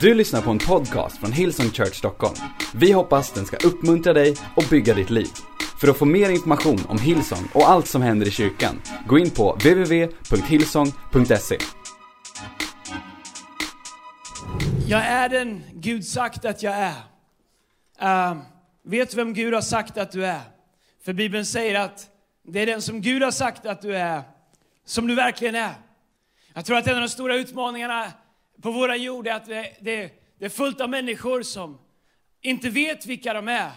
Du lyssnar på en podcast från Hillsong Church Stockholm. Vi hoppas den ska uppmuntra dig och bygga ditt liv. För att få mer information om Hillsong och allt som händer i kyrkan, gå in på www.hillsong.se. Jag är den Gud sagt att jag är. Uh, vet du vem Gud har sagt att du är? För Bibeln säger att det är den som Gud har sagt att du är, som du verkligen är. Jag tror att en av de stora utmaningarna på vår jord är att det, det, det är fullt av människor som inte vet vilka de är.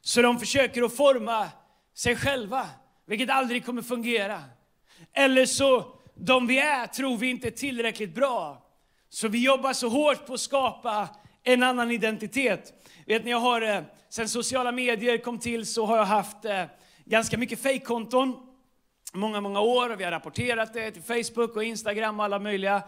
Så de försöker att forma sig själva, vilket aldrig kommer fungera. Eller så, de vi är tror vi inte är tillräckligt bra. Så vi jobbar så hårt på att skapa en annan identitet. Vet ni, jag har, eh, sen sociala medier kom till så har jag haft eh, ganska mycket fejkkonton. Många, många år. Vi har rapporterat det till Facebook och Instagram och alla möjliga.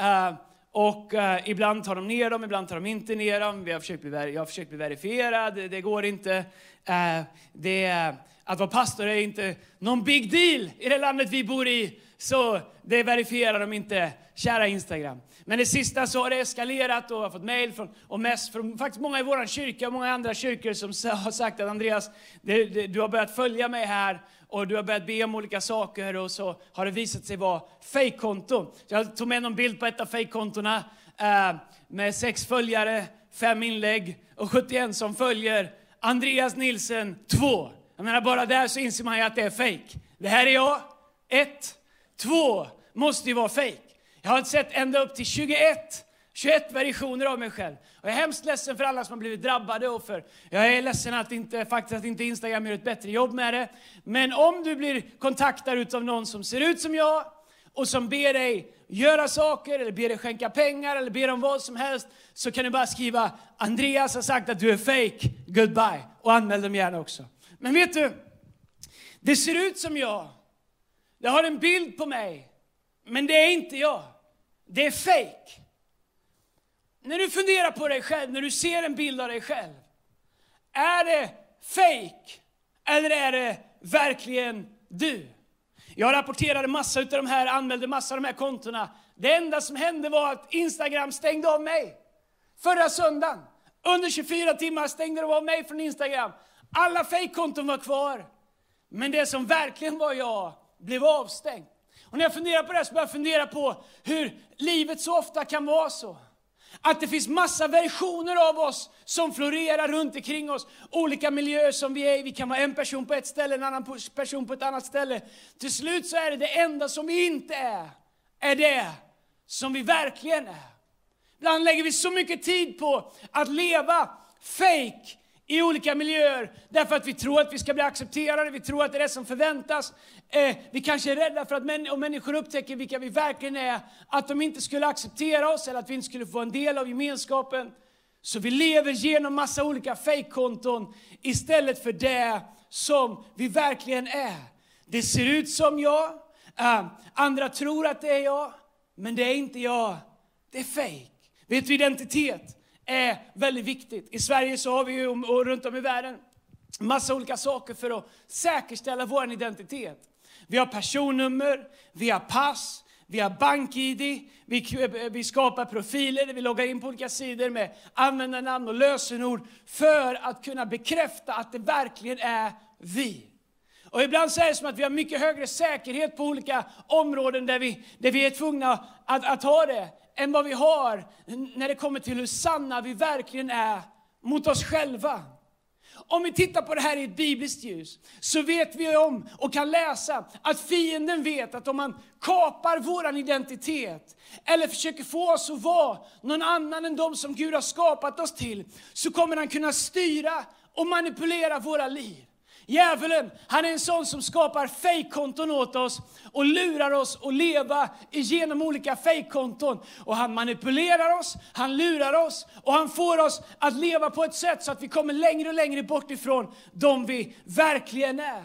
Eh, och uh, ibland tar de ner dem, ibland tar de inte ner dem. Vi har försökt bli, jag har försökt bli verifierad, det, det går inte. Uh, det, att vara pastor är inte någon big deal i det landet vi bor i. Så det verifierar de inte, kära Instagram. Men det sista så har det eskalerat och jag har fått mejl från, och mess från faktiskt många i vår kyrka och många andra kyrkor som har sagt att Andreas, det, det, du har börjat följa mig här och du har börjat be om olika saker och så har det visat sig vara fejkkonto. Jag tog med någon bild på ett av fejkkontona eh, med sex följare, fem inlägg och 71 som följer. Andreas Nilsen 2. Jag menar bara där så inser man ju att det är fejk. Det här är jag. Ett. Två måste ju vara fejk. Jag har sett ända upp till 21 21 versioner av mig själv. Och jag är hemskt ledsen för alla som har blivit drabbade och för jag är ledsen att inte, faktiskt att inte Instagram gör ett bättre jobb med det. Men om du blir kontaktad av någon som ser ut som jag och som ber dig göra saker eller ber dig skänka pengar eller ber om vad som helst så kan du bara skriva Andreas har sagt att du är fake, goodbye och anmäl dem gärna också. Men vet du, det ser ut som jag. Det har en bild på mig, men det är inte jag. Det är fake. När du funderar på dig själv, när du ser en bild av dig själv. Är det fake eller är det verkligen du? Jag rapporterade massa av de här, anmälde massa av de här kontona. Det enda som hände var att Instagram stängde av mig. Förra söndagen, under 24 timmar stängde de av mig från Instagram. Alla fejkkonton var kvar. Men det som verkligen var jag blev avstängd. Och när jag funderar på det så börjar jag fundera på hur livet så ofta kan vara så. Att det finns massa versioner av oss som florerar runt omkring oss. Olika miljöer som vi är i. Vi kan vara en person på ett ställe, en annan person på ett annat ställe. Till slut så är det det enda som vi inte är, är det som vi verkligen är. Ibland lägger vi så mycket tid på att leva fake i olika miljöer därför att vi tror att vi ska bli accepterade, vi tror att det är det som förväntas. Eh, vi kanske är rädda för att män om människor upptäcker vilka vi verkligen är, att de inte skulle acceptera oss eller att vi inte skulle få en del av gemenskapen. Så vi lever genom massa olika fejkkonton istället för det som vi verkligen är. Det ser ut som jag, eh, andra tror att det är jag, men det är inte jag. Det är fejk. Vet du identitet? Är väldigt viktigt. I Sverige så har vi ju, och runt om i världen massa olika saker för att säkerställa vår identitet. Vi har personnummer, vi har pass, vi har bank-id, vi, eh, vi skapar profiler där vi loggar in på olika sidor med användarnamn och lösenord för att kunna bekräfta att det verkligen är vi. Och ibland så är det som att vi har mycket högre säkerhet på olika områden där vi, där vi är tvungna att, att ha det än vad vi har när det kommer till hur sanna vi verkligen är mot oss själva. Om vi tittar på det här i ett bibliskt ljus, så vet vi om och kan läsa att fienden vet att om man kapar vår identitet, eller försöker få oss att vara någon annan än de som Gud har skapat oss till, så kommer han kunna styra och manipulera våra liv. Djävulen, han är en sån som skapar fejkkonton åt oss och lurar oss att leva igenom olika fejkkonton. Och han manipulerar oss, han lurar oss och han får oss att leva på ett sätt så att vi kommer längre och längre bort ifrån de vi verkligen är.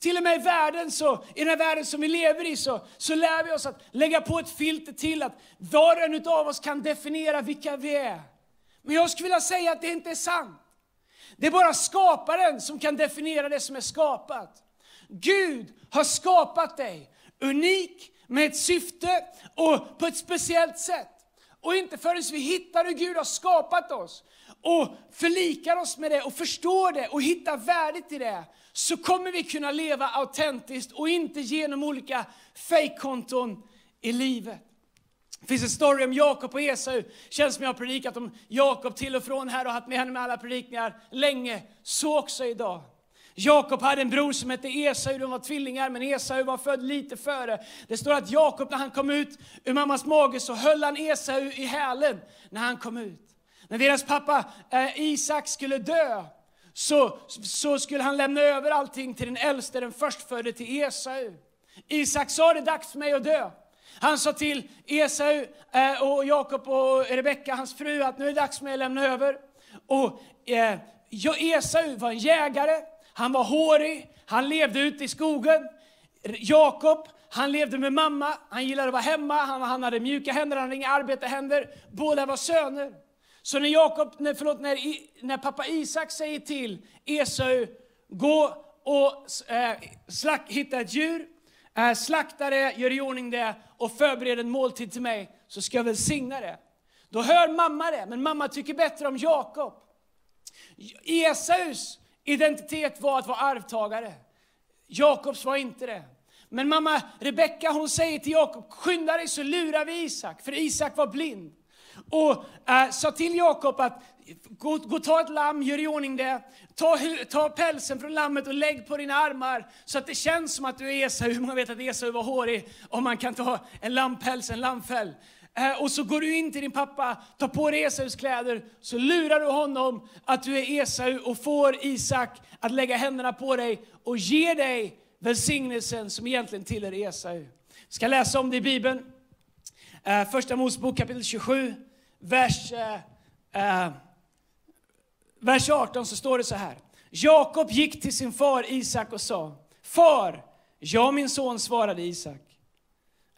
Till och med i världen så, i den här världen som vi lever i så, så lär vi oss att lägga på ett filter till att var och en av oss kan definiera vilka vi är. Men jag skulle vilja säga att det inte är sant. Det är bara skaparen som kan definiera det som är skapat. Gud har skapat dig unik, med ett syfte och på ett speciellt sätt. Och inte förrän vi hittar hur Gud har skapat oss och förlikar oss med det och förstår det och hittar värdet i det, så kommer vi kunna leva autentiskt och inte genom olika fejkkonton i livet. Det finns en story om Jakob och Esau. Känns som jag har predikat om Jakob till och från här och haft med henne med alla predikningar länge. Så också idag. Jakob hade en bror som hette Esau, de var tvillingar, men Esau var född lite före. Det står att Jakob när han kom ut ur mammas mage så höll han Esau i hälen när han kom ut. När deras pappa eh, Isak skulle dö så, så skulle han lämna över allting till den äldste, den förstfödde, till Esau. Isak sa det är dags för mig att dö. Han sa till Esau eh, och Jakob och Rebecka, hans fru, att nu är det dags för mig att lämna över. Och eh, Esau var en jägare, han var hårig, han levde ute i skogen. Jakob, han levde med mamma, han gillade att vara hemma, han, han hade mjuka händer, han hade inga arbetarhänder. Båda var söner. Så när, Jakob, när, förlåt, när, när pappa Isak säger till Esau, gå och eh, slack, hitta ett djur, äh, slakta det, gör i ordning det och förbered en måltid till mig, så ska jag välsigna det. Då hör mamma det, men mamma tycker bättre om Jakob. Esaus identitet var att vara arvtagare. Jakobs var inte det. Men mamma Rebecka hon säger till Jakob, skynda dig så lurar vi Isak, för Isak var blind. Och äh, sa till Jakob att gå, gå ta ett lamm, gör i ordning det, ta, ta pälsen från lammet och lägg på dina armar så att det känns som att du är Esau. Hur många vet att Esau var hårig? Om man kan ta en lammpäls, en lammfäll. Äh, och så går du in till din pappa, tar på dig Esaus kläder, så lurar du honom att du är Esau och får Isak att lägga händerna på dig och ge dig välsignelsen som egentligen tillhör Esau. Jag ska läsa om det i Bibeln. Eh, första Mosebok kapitel 27, vers, eh, eh vers 18 så står det så här. Jakob gick till sin far Isak och sa, Far, jag min son, svarade Isak.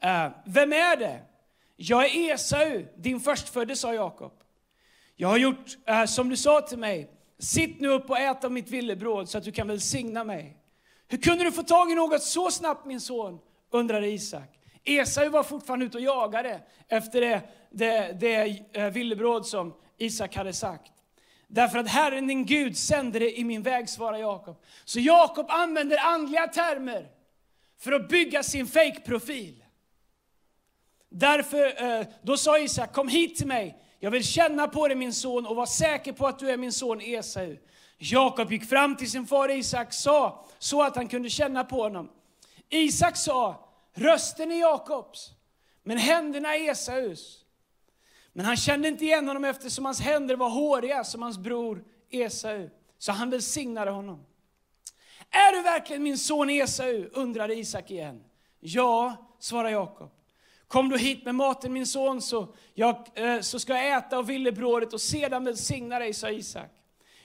Eh, vem är det? Jag är Esau, din förstfödde, sa Jakob. Jag har gjort eh, som du sa till mig. Sitt nu upp och ät av mitt villebråd så att du kan välsigna mig. Hur kunde du få tag i något så snabbt min son? undrade Isak. Esau var fortfarande ute och jagade efter det, det, det eh, villebråd som Isak hade sagt. Därför att Herren din Gud sände det i min väg, svarade Jakob. Så Jakob använder andliga termer för att bygga sin fake-profil. Därför, eh, då sa Isak, kom hit till mig. Jag vill känna på dig min son och vara säker på att du är min son Esau. Jakob gick fram till sin far Isak sa, så att han kunde känna på honom. Isak sa, rösten är Jakobs, men händerna är Esaus. Men han kände inte igen honom eftersom hans händer var håriga som hans bror Esau. Så han välsignade honom. Är du verkligen min son Esau? undrade Isak igen. Ja, svarade Jakob. Kom då hit med maten min son så, jag, eh, så ska jag äta av villebrådet och sedan välsigna dig, sa Isak.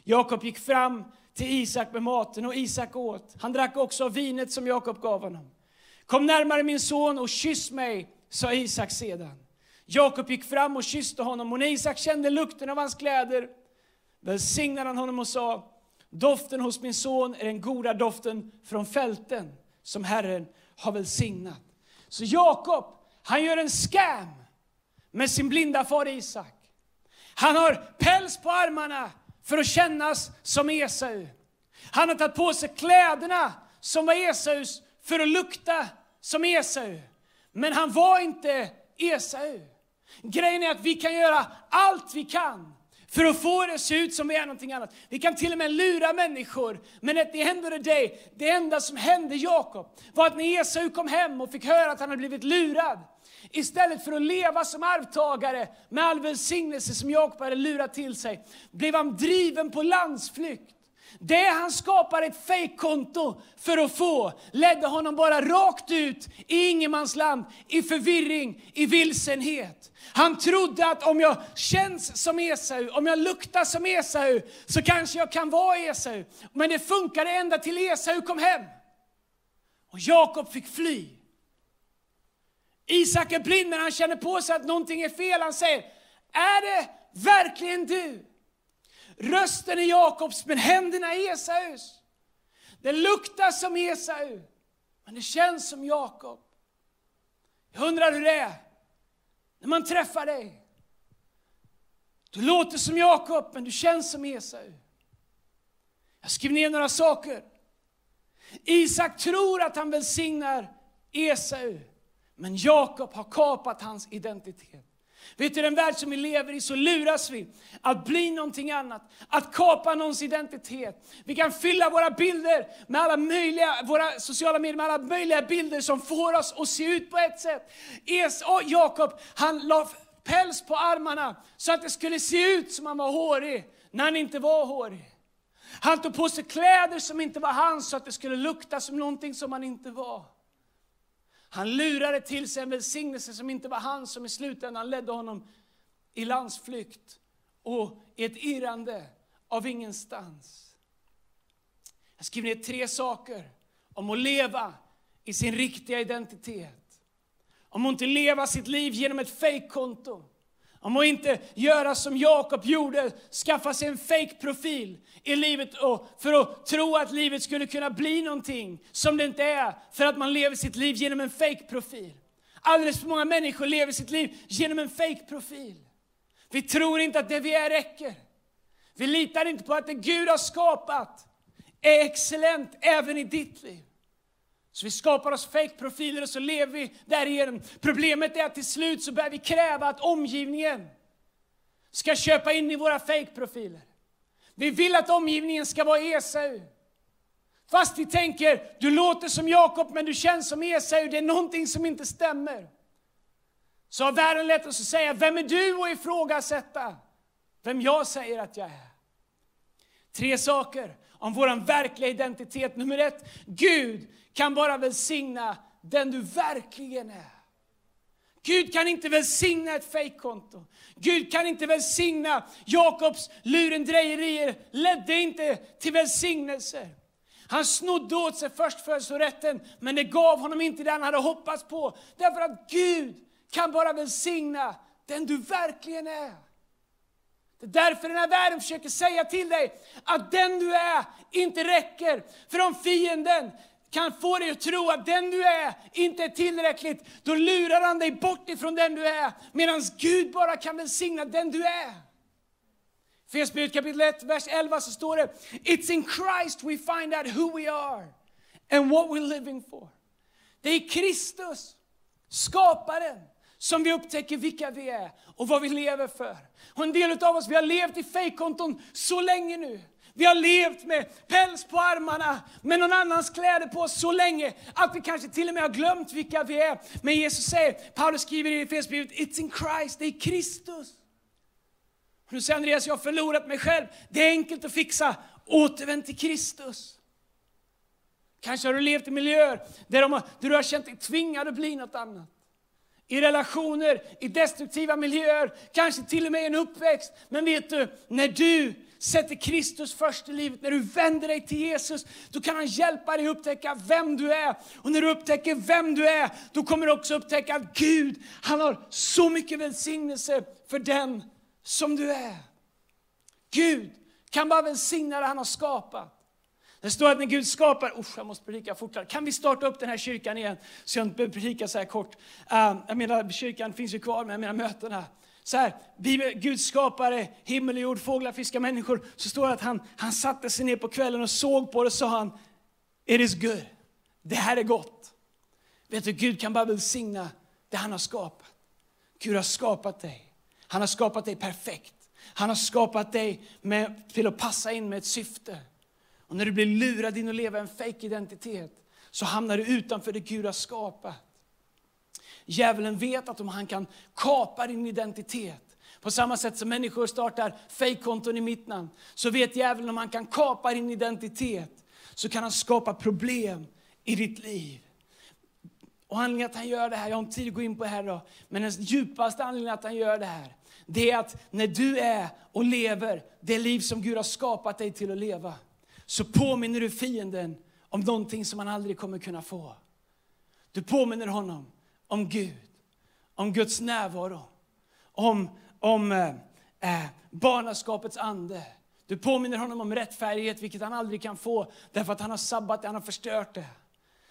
Jakob gick fram till Isak med maten och Isak åt. Han drack också av vinet som Jakob gav honom. Kom närmare min son och kyss mig, sa Isak sedan. Jakob gick fram och kysste honom och när Isak kände lukten av hans kläder välsignade han honom och sa Doften hos min son är den goda doften från fälten som Herren har välsignat. Så Jakob han gör en scam med sin blinda far Isak. Han har päls på armarna för att kännas som Esau. Han har tagit på sig kläderna som var Esaus för att lukta som Esau. Men han var inte Esau. Grejen är att vi kan göra allt vi kan för att få det att se ut som vi är någonting annat. Vi kan till och med lura människor. Men at the end of the day, det enda som hände Jakob var att när Esau kom hem och fick höra att han hade blivit lurad, Istället för att leva som arvtagare med all välsignelse som Jakob hade lurat till sig, blev han driven på landsflykt. Det han skapade ett fejkkonto för att få ledde honom bara rakt ut i ingenmansland, i förvirring, i vilsenhet. Han trodde att om jag känns som Esau, om jag luktar som Esau, så kanske jag kan vara Esau. Men det funkade ända till Esau kom hem. Och Jakob fick fly. Isak är blind men han känner på sig att någonting är fel. Han säger, är det verkligen du? Rösten är Jakobs men händerna är Esaus. Det luktar som Esau, men det känns som Jakob. Jag undrar hur det är när man träffar dig. Du låter som Jakob, men du känns som Esau. Jag skrev ner några saker. Isak tror att han välsignar Esau, men Jakob har kapat hans identitet. Vet du, i den värld som vi lever i så luras vi att bli någonting annat, att kapa någons identitet. Vi kan fylla våra bilder med alla möjliga, våra sociala medier med alla möjliga bilder som får oss att se ut på ett sätt. Es, Jakob, han la päls på armarna så att det skulle se ut som han var hårig, när han inte var hårig. Han tog på sig kläder som inte var hans så att det skulle lukta som någonting som han inte var. Han lurade till sig en välsignelse som inte var hans, som i slutändan ledde honom i landsflykt och i ett irrande av ingenstans. Jag skriver ner tre saker om att leva i sin riktiga identitet. Om att inte leva sitt liv genom ett fejkkonto. Om att inte göra som Jakob gjorde, skaffa sig en fake-profil i livet för att tro att livet skulle kunna bli någonting som det inte är, för att man lever sitt liv genom en fake-profil. Alldeles för många människor lever sitt liv genom en fake-profil. Vi tror inte att det vi är räcker. Vi litar inte på att det Gud har skapat är excellent även i ditt liv. Så vi skapar oss fake-profiler och så lever vi därigenom. Problemet är att till slut så börjar vi kräva att omgivningen ska köpa in i våra fake-profiler. Vi vill att omgivningen ska vara Esau. Fast vi tänker, du låter som Jakob men du känns som Esau, det är någonting som inte stämmer. Så har världen lätt oss att säga, vem är du att ifrågasätta vem jag säger att jag är? Tre saker om vår verkliga identitet. Nummer ett, Gud kan bara välsigna den du verkligen är. Gud kan inte välsigna ett fejkkonto. Gud kan inte välsigna Jakobs lurendrejerier, ledde inte till välsignelse. Han snodde åt sig förstfödslorätten, men det gav honom inte det han hade hoppats på. Därför att Gud kan bara välsigna den du verkligen är. Det är därför den här världen försöker säga till dig att den du är inte räcker. För om fienden kan få dig att tro att den du är inte är tillräckligt, då lurar han dig bort ifrån den du är, medan Gud bara kan välsigna den du är. Fesbrevet kapitel 1, vers 11 så står det It's in Christ we find out who we are and what we're living for. Det är Kristus, skaparen, som vi upptäcker vilka vi är och vad vi lever för. Och en del av oss vi har levt i fejkkonton så länge nu. Vi har levt med päls på armarna, med någon annans kläder på oss så länge att vi kanske till och med har glömt vilka vi är. Men Jesus säger, Paulus skriver i Efesierbrevet, It's in Christ, det är Kristus. Och nu säger Andreas, jag har förlorat mig själv. Det är enkelt att fixa. Återvänd till Kristus. Kanske har du levt i miljöer där, de, där du har känt dig tvingad att bli något annat. I relationer, i destruktiva miljöer, kanske till och med i en uppväxt. Men vet du, när du sätter Kristus först i livet, när du vänder dig till Jesus, då kan han hjälpa dig upptäcka vem du är. Och när du upptäcker vem du är, då kommer du också upptäcka att Gud, han har så mycket välsignelse för den som du är. Gud kan bara välsigna det han har skapat. Det står att när Gud skapar, usch jag måste predika fortare. Kan vi starta upp den här kyrkan igen? Så jag inte behöver predika så här kort. Uh, jag menar kyrkan finns ju kvar, men jag menar mötena så här, Gud skapade himmel och jord, fåglar, fiskar, människor. Så står det att han, han satte sig ner på kvällen och såg på det och sa han, It is good. Det här är gott. Vet du, Gud kan bara välsigna det han har skapat. Gud har skapat dig. Han har skapat dig perfekt. Han har skapat dig med, till att passa in med ett syfte. Och när du blir lurad in att leva en fake identitet så hamnar du utanför det Gud har skapat. Djävulen vet att om han kan kapa din identitet, på samma sätt som människor startar fejkkonton i mitt namn, så vet djävulen om han kan kapa din identitet, så kan han skapa problem i ditt liv. Och anledningen att han gör det här, jag har inte tid att gå in på det här då, men den djupaste anledningen att han gör det här, det är att när du är och lever det liv som Gud har skapat dig till att leva, så påminner du fienden om någonting som han aldrig kommer kunna få. Du påminner honom om Gud, om Guds närvaro, om, om eh, eh barnaskapets ande. Du påminner honom om rättfärdighet, vilket han aldrig kan få, därför att han har sabbat det, han har förstört det.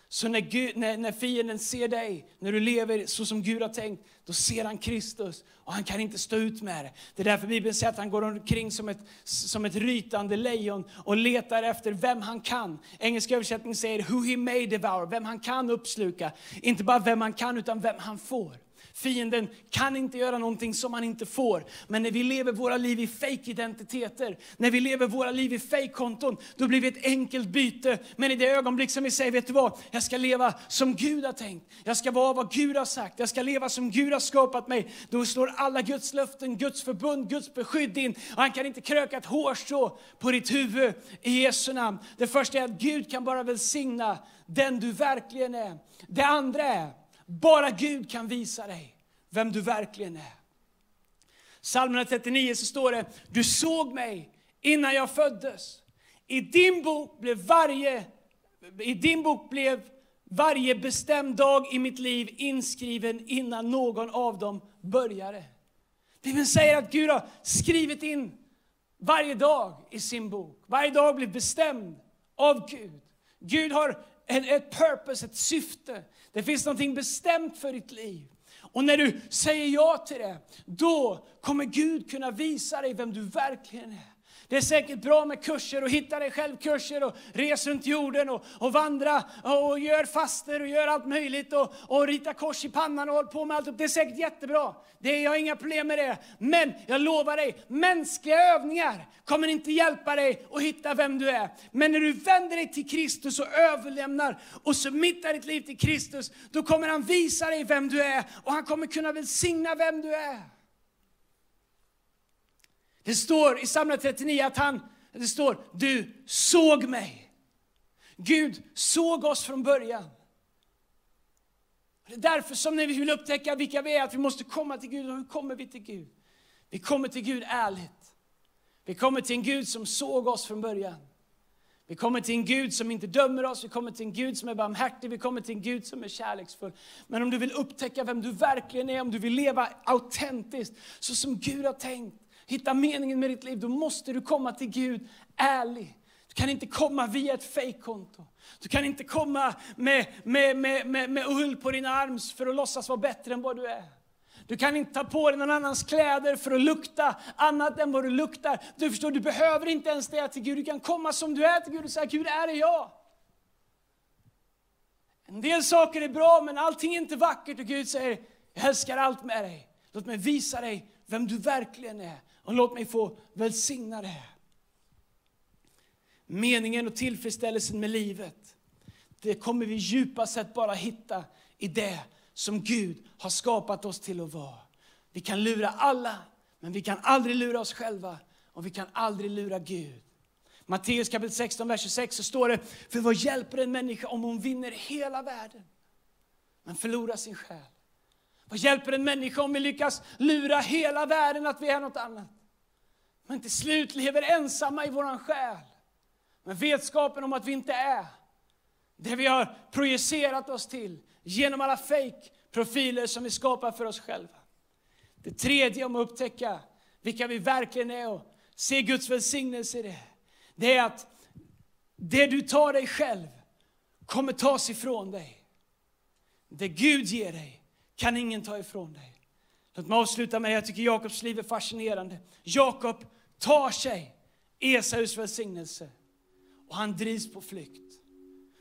Så när, Gud, när, när fienden ser dig, när du lever så som Gud har tänkt, då ser han Kristus och han kan inte stå ut med det. Det är därför Bibeln säger att han går omkring som ett, som ett rytande lejon och letar efter vem han kan. Engelska översättning säger who he may devour, vem han kan uppsluka. Inte bara vem han kan, utan vem han får. Fienden kan inte göra någonting som han inte får. Men när vi lever våra liv i fake-identiteter, när vi lever våra liv i fake-konton, då blir vi ett enkelt byte. Men i det ögonblick som vi säger, vet du vad? Jag ska leva som Gud har tänkt. Jag ska vara vad Gud har sagt. Jag ska leva som Gud har skapat mig. Då slår alla Guds löften, Guds förbund, Guds beskydd in. Och han kan inte kröka ett hårstrå på ditt huvud i Jesu namn. Det första är att Gud kan bara välsigna den du verkligen är. Det andra är, bara Gud kan visa dig vem du verkligen är. Psalm 39 så står det, du såg mig innan jag föddes. I din bok blev varje, i din bok blev varje bestämd dag i mitt liv inskriven innan någon av dem började. Bibeln säger att Gud har skrivit in varje dag i sin bok. Varje dag blir bestämd av Gud. Gud har ett purpose, ett syfte. Det finns något bestämt för ditt liv. Och när du säger ja till det, då kommer Gud kunna visa dig vem du verkligen är. Det är säkert bra med kurser och hitta dig själv-kurser och res runt jorden och, och vandra och gör faster och gör allt möjligt och, och rita kors i pannan och håll på med allt. Det är säkert jättebra. Det, jag har inga problem med det. Men jag lovar dig, mänskliga övningar kommer inte hjälpa dig att hitta vem du är. Men när du vänder dig till Kristus och överlämnar och submittar ditt liv till Kristus, då kommer han visa dig vem du är och han kommer kunna välsigna vem du är. Det står i Psalm 39 att han, det står, du såg mig. Gud såg oss från början. Det är därför som när vi vill upptäcka vilka vi är, att vi måste komma till Gud. Och hur kommer vi till Gud? Vi kommer till Gud ärligt. Vi kommer till en Gud som såg oss från början. Vi kommer till en Gud som inte dömer oss, vi kommer till en Gud som är barmhärtig, vi kommer till en Gud som är kärleksfull. Men om du vill upptäcka vem du verkligen är, om du vill leva autentiskt, så som Gud har tänkt, hitta meningen med ditt liv, då måste du komma till Gud ärlig. Du kan inte komma via ett fejkkonto. Du kan inte komma med, med, med, med, med ull på din arm för att låtsas vara bättre än vad du är. Du kan inte ta på dig någon annans kläder för att lukta annat än vad du luktar. Du förstår, du behöver inte ens det till Gud. Du kan komma som du är till Gud och säga, Gud, är det jag? En del saker är bra, men allting är inte vackert. Och Gud säger, jag älskar allt med dig. Låt mig visa dig vem du verkligen är. Och låt mig få välsigna det. Meningen och tillfredsställelsen med livet, det kommer vi djupast sett bara hitta i det som Gud har skapat oss till att vara. Vi kan lura alla, men vi kan aldrig lura oss själva och vi kan aldrig lura Gud. Matteus kapitel 16, vers 26 så står det, för vad hjälper en människa om hon vinner hela världen, men förlorar sin själ? Vad hjälper en människa om vi lyckas lura hela världen att vi är något annat? Men till slut lever ensamma i våran själ. Med vetskapen om att vi inte är det vi har projicerat oss till genom alla fake profiler som vi skapar för oss själva. Det tredje om att upptäcka vilka vi verkligen är och se Guds välsignelse i det. Det är att det du tar dig själv kommer tas ifrån dig. Det Gud ger dig kan ingen ta ifrån dig. Låt mig avsluta med det. Jag tycker Jakobs liv är fascinerande. Jakob tar sig Esaus välsignelse och han drivs på flykt.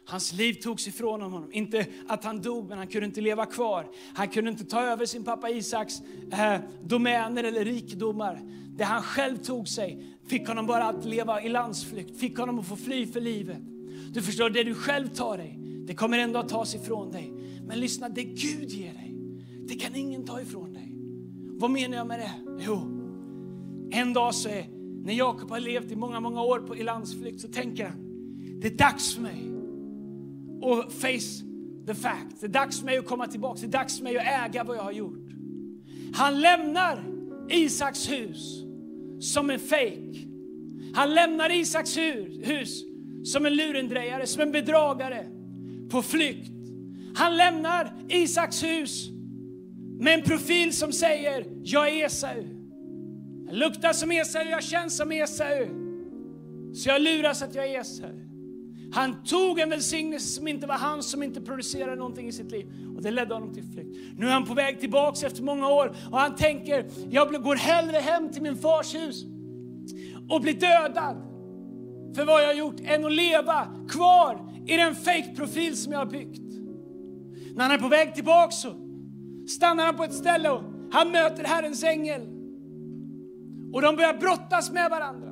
Hans liv togs ifrån honom. Inte att han dog, men han kunde inte leva kvar. Han kunde inte ta över sin pappa Isaks eh, domäner eller rikedomar. Det han själv tog sig fick honom bara att leva i landsflykt, fick honom att få fly för livet. Du förstår, det du själv tar dig, det kommer ändå att tas ifrån dig. Men lyssna, det Gud ger dig, det kan ingen ta ifrån dig. Vad menar jag med det? Jo, en dag så är, när Jakob har levt i många, många år på, i landsflykt så tänker han, det är dags för mig att face the fact. Det är dags för mig att komma tillbaka, det är dags för mig att äga vad jag har gjort. Han lämnar Isaks hus som en fejk. Han lämnar Isaks hus som en lurendrejare, som en bedragare på flykt. Han lämnar Isaks hus med en profil som säger, jag är Esau. Jag luktar som Esau, jag känns som Esau. Så jag luras att jag är Esau. Han tog en välsignelse som inte var hans, som inte producerade någonting i sitt liv. Och det ledde honom till flykt. Nu är han på väg tillbaks efter många år och han tänker, jag går hellre hem till min fars hus och blir dödad för vad jag har gjort än att leva kvar i den fake-profil som jag har byggt. När han är på väg tillbaks så stannar han på ett ställe och han möter Herrens ängel. Och de börjar brottas med varandra.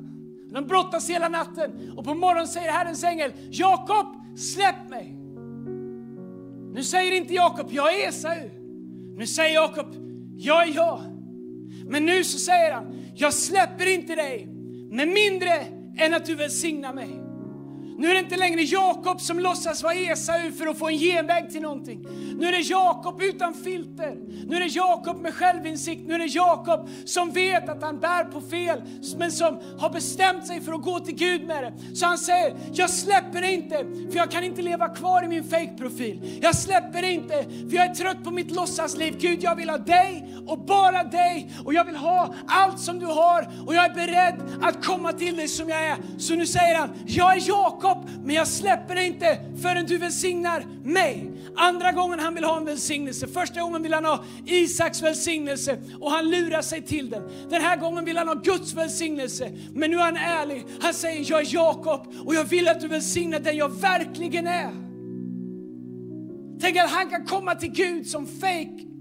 De brottas hela natten och på morgonen säger Herrens ängel, Jakob, släpp mig. Nu säger inte Jakob, jag är Esau. Nu säger Jakob, jag är jag. Men nu så säger han, jag släpper inte dig med mindre än att du välsignar mig. Nu är det inte längre Jakob som låtsas vara Esau för att få en genväg till någonting. Nu är det Jakob utan filter. Nu är det Jakob med självinsikt. Nu är det Jakob som vet att han bär på fel, men som har bestämt sig för att gå till Gud med det. Så han säger, jag släpper det inte, för jag kan inte leva kvar i min fake-profil. Jag släpper det inte, för jag är trött på mitt låtsasliv. Gud, jag vill ha dig och bara dig. Och jag vill ha allt som du har. Och jag är beredd att komma till dig som jag är. Så nu säger han, jag är Jakob Jakob, men jag släpper dig inte förrän du välsignar mig. Andra gången han vill ha en välsignelse. Första gången vill han ha Isaks välsignelse och han lurar sig till den. Den här gången vill han ha Guds välsignelse. Men nu är han ärlig. Han säger, jag är Jakob och jag vill att du välsignar den jag verkligen är. Tänk att han kan komma till Gud som fake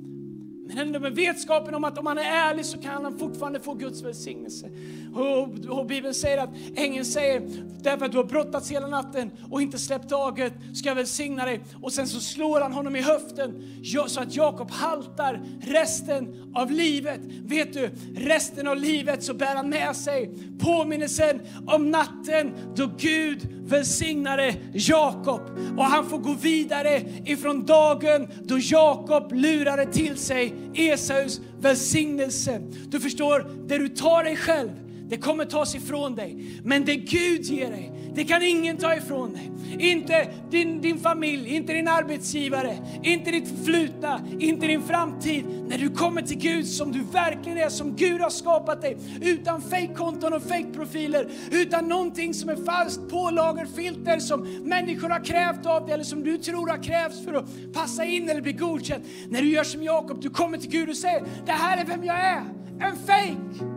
men ändå med vetskapen om att om han är ärlig så kan han fortfarande få Guds välsignelse. Och, och Bibeln säger att ängeln säger, därför att du har brottats hela natten och inte släppt taget, ska jag välsigna dig. Och sen så slår han honom i höften så att Jakob haltar resten av livet. Vet du, resten av livet så bär han med sig påminnelsen om natten då Gud välsignade Jakob. Och han får gå vidare ifrån dagen då Jakob lurade till sig Esaus välsignelse. Du förstår, det du tar dig själv, det kommer tas ifrån dig. Men det Gud ger dig, det kan ingen ta ifrån dig. Inte din, din familj, inte din arbetsgivare, inte ditt förflutna, inte din framtid. När du kommer till Gud som du verkligen är, som Gud har skapat dig. Utan fejkkonton och fejkprofiler, utan någonting som är falskt pålagerfilter som människor har krävt av dig eller som du tror har krävts för att passa in eller bli godkänd. När du gör som Jakob, du kommer till Gud och säger, det här är vem jag är. En fejk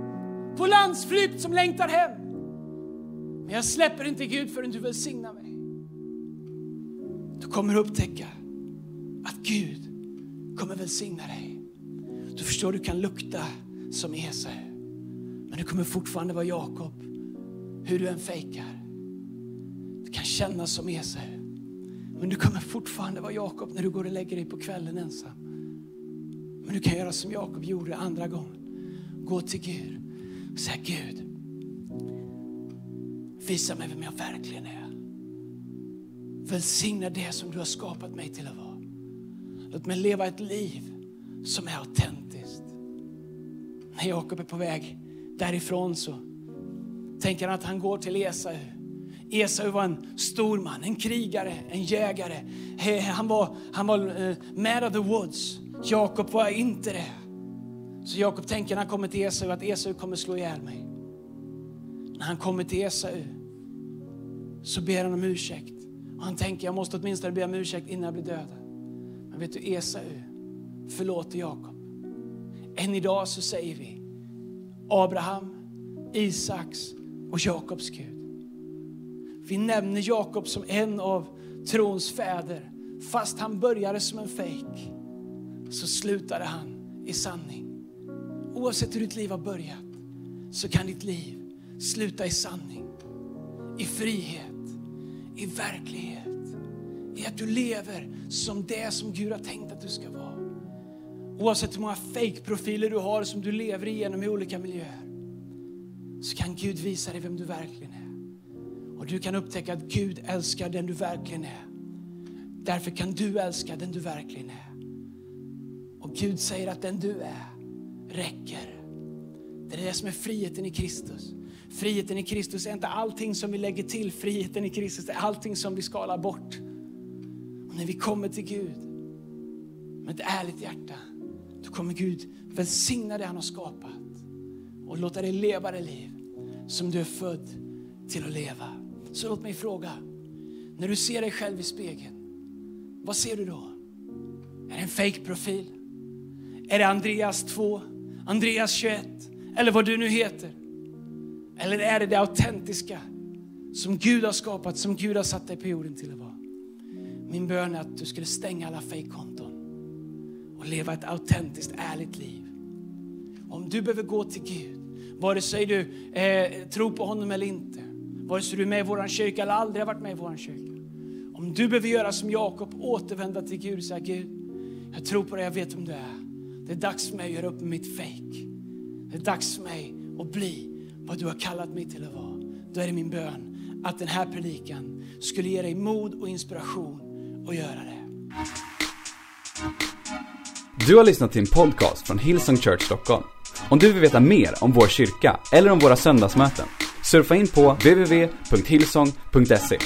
på landsflykt som längtar hem. Men jag släpper inte Gud förrän du välsignar mig. Du kommer upptäcka att Gud kommer välsigna dig. Du förstår, du kan lukta som Esau. Men du kommer fortfarande vara Jakob, hur du än fejkar. Du kan känna som Esau. Men du kommer fortfarande vara Jakob när du går och lägger dig på kvällen ensam. Men du kan göra som Jakob gjorde andra gången. Gå till Gud Säg säga Gud, visa mig vem jag verkligen är. Välsigna det som du har skapat mig till att vara. Låt mig leva ett liv som är autentiskt. När Jakob är på väg därifrån så tänker han att han går till Esau. Esau var en stor man, en krigare, en jägare. Han var, han var eh, man of the woods. Jakob var inte det. Så Jakob tänker när han kommer till Esau att Esau kommer slå ihjäl mig. När han kommer till Esau så ber han om ursäkt. Och han tänker jag måste åtminstone be om ursäkt innan jag blir dödad. Men vet du Esau förlåter Jakob. Än idag så säger vi Abraham, Isaks och Jakobs Gud. Vi nämner Jakob som en av trons fäder. Fast han började som en fejk så slutade han i sanning. Oavsett hur ditt liv har börjat så kan ditt liv sluta i sanning, i frihet, i verklighet. I att du lever som det som Gud har tänkt att du ska vara. Oavsett hur många fake-profiler du har som du lever igenom i olika miljöer så kan Gud visa dig vem du verkligen är. Och du kan upptäcka att Gud älskar den du verkligen är. Därför kan du älska den du verkligen är. Och Gud säger att den du är räcker. Det är det som är friheten i Kristus. Friheten i Kristus är inte allting som vi lägger till. Friheten i Kristus är allting som vi skalar bort. Och när vi kommer till Gud med ett ärligt hjärta, då kommer Gud välsigna det han har skapat och låta dig leva det liv som du är född till att leva. Så låt mig fråga, När du ser dig själv i spegeln, vad ser du då? Är det en fake profil? Är det Andreas 2, Andreas 21 eller vad du nu heter? Eller är det det autentiska som Gud har skapat, som Gud har satt dig på jorden till att vara? Min bön är att du skulle stänga alla fejkkonton och leva ett autentiskt, ärligt liv. Om du behöver gå till Gud, vare sig du eh, tror på honom eller inte, vare sig du är med i vår kyrka eller aldrig har varit med i vår kyrka. Om du behöver göra som Jakob, återvända till Gud och säga Gud, jag tror på dig, jag vet vem du är. Det är dags för mig att göra upp med mitt fake. Det är dags för mig att bli vad du har kallat mig till att vara. Då är det min bön att den här predikan skulle ge dig mod och inspiration att göra det. Du har lyssnat till en podcast från Hillsong Church Stockholm. Om du vill veta mer om vår kyrka eller om våra söndagsmöten, surfa in på www.hillsong.se.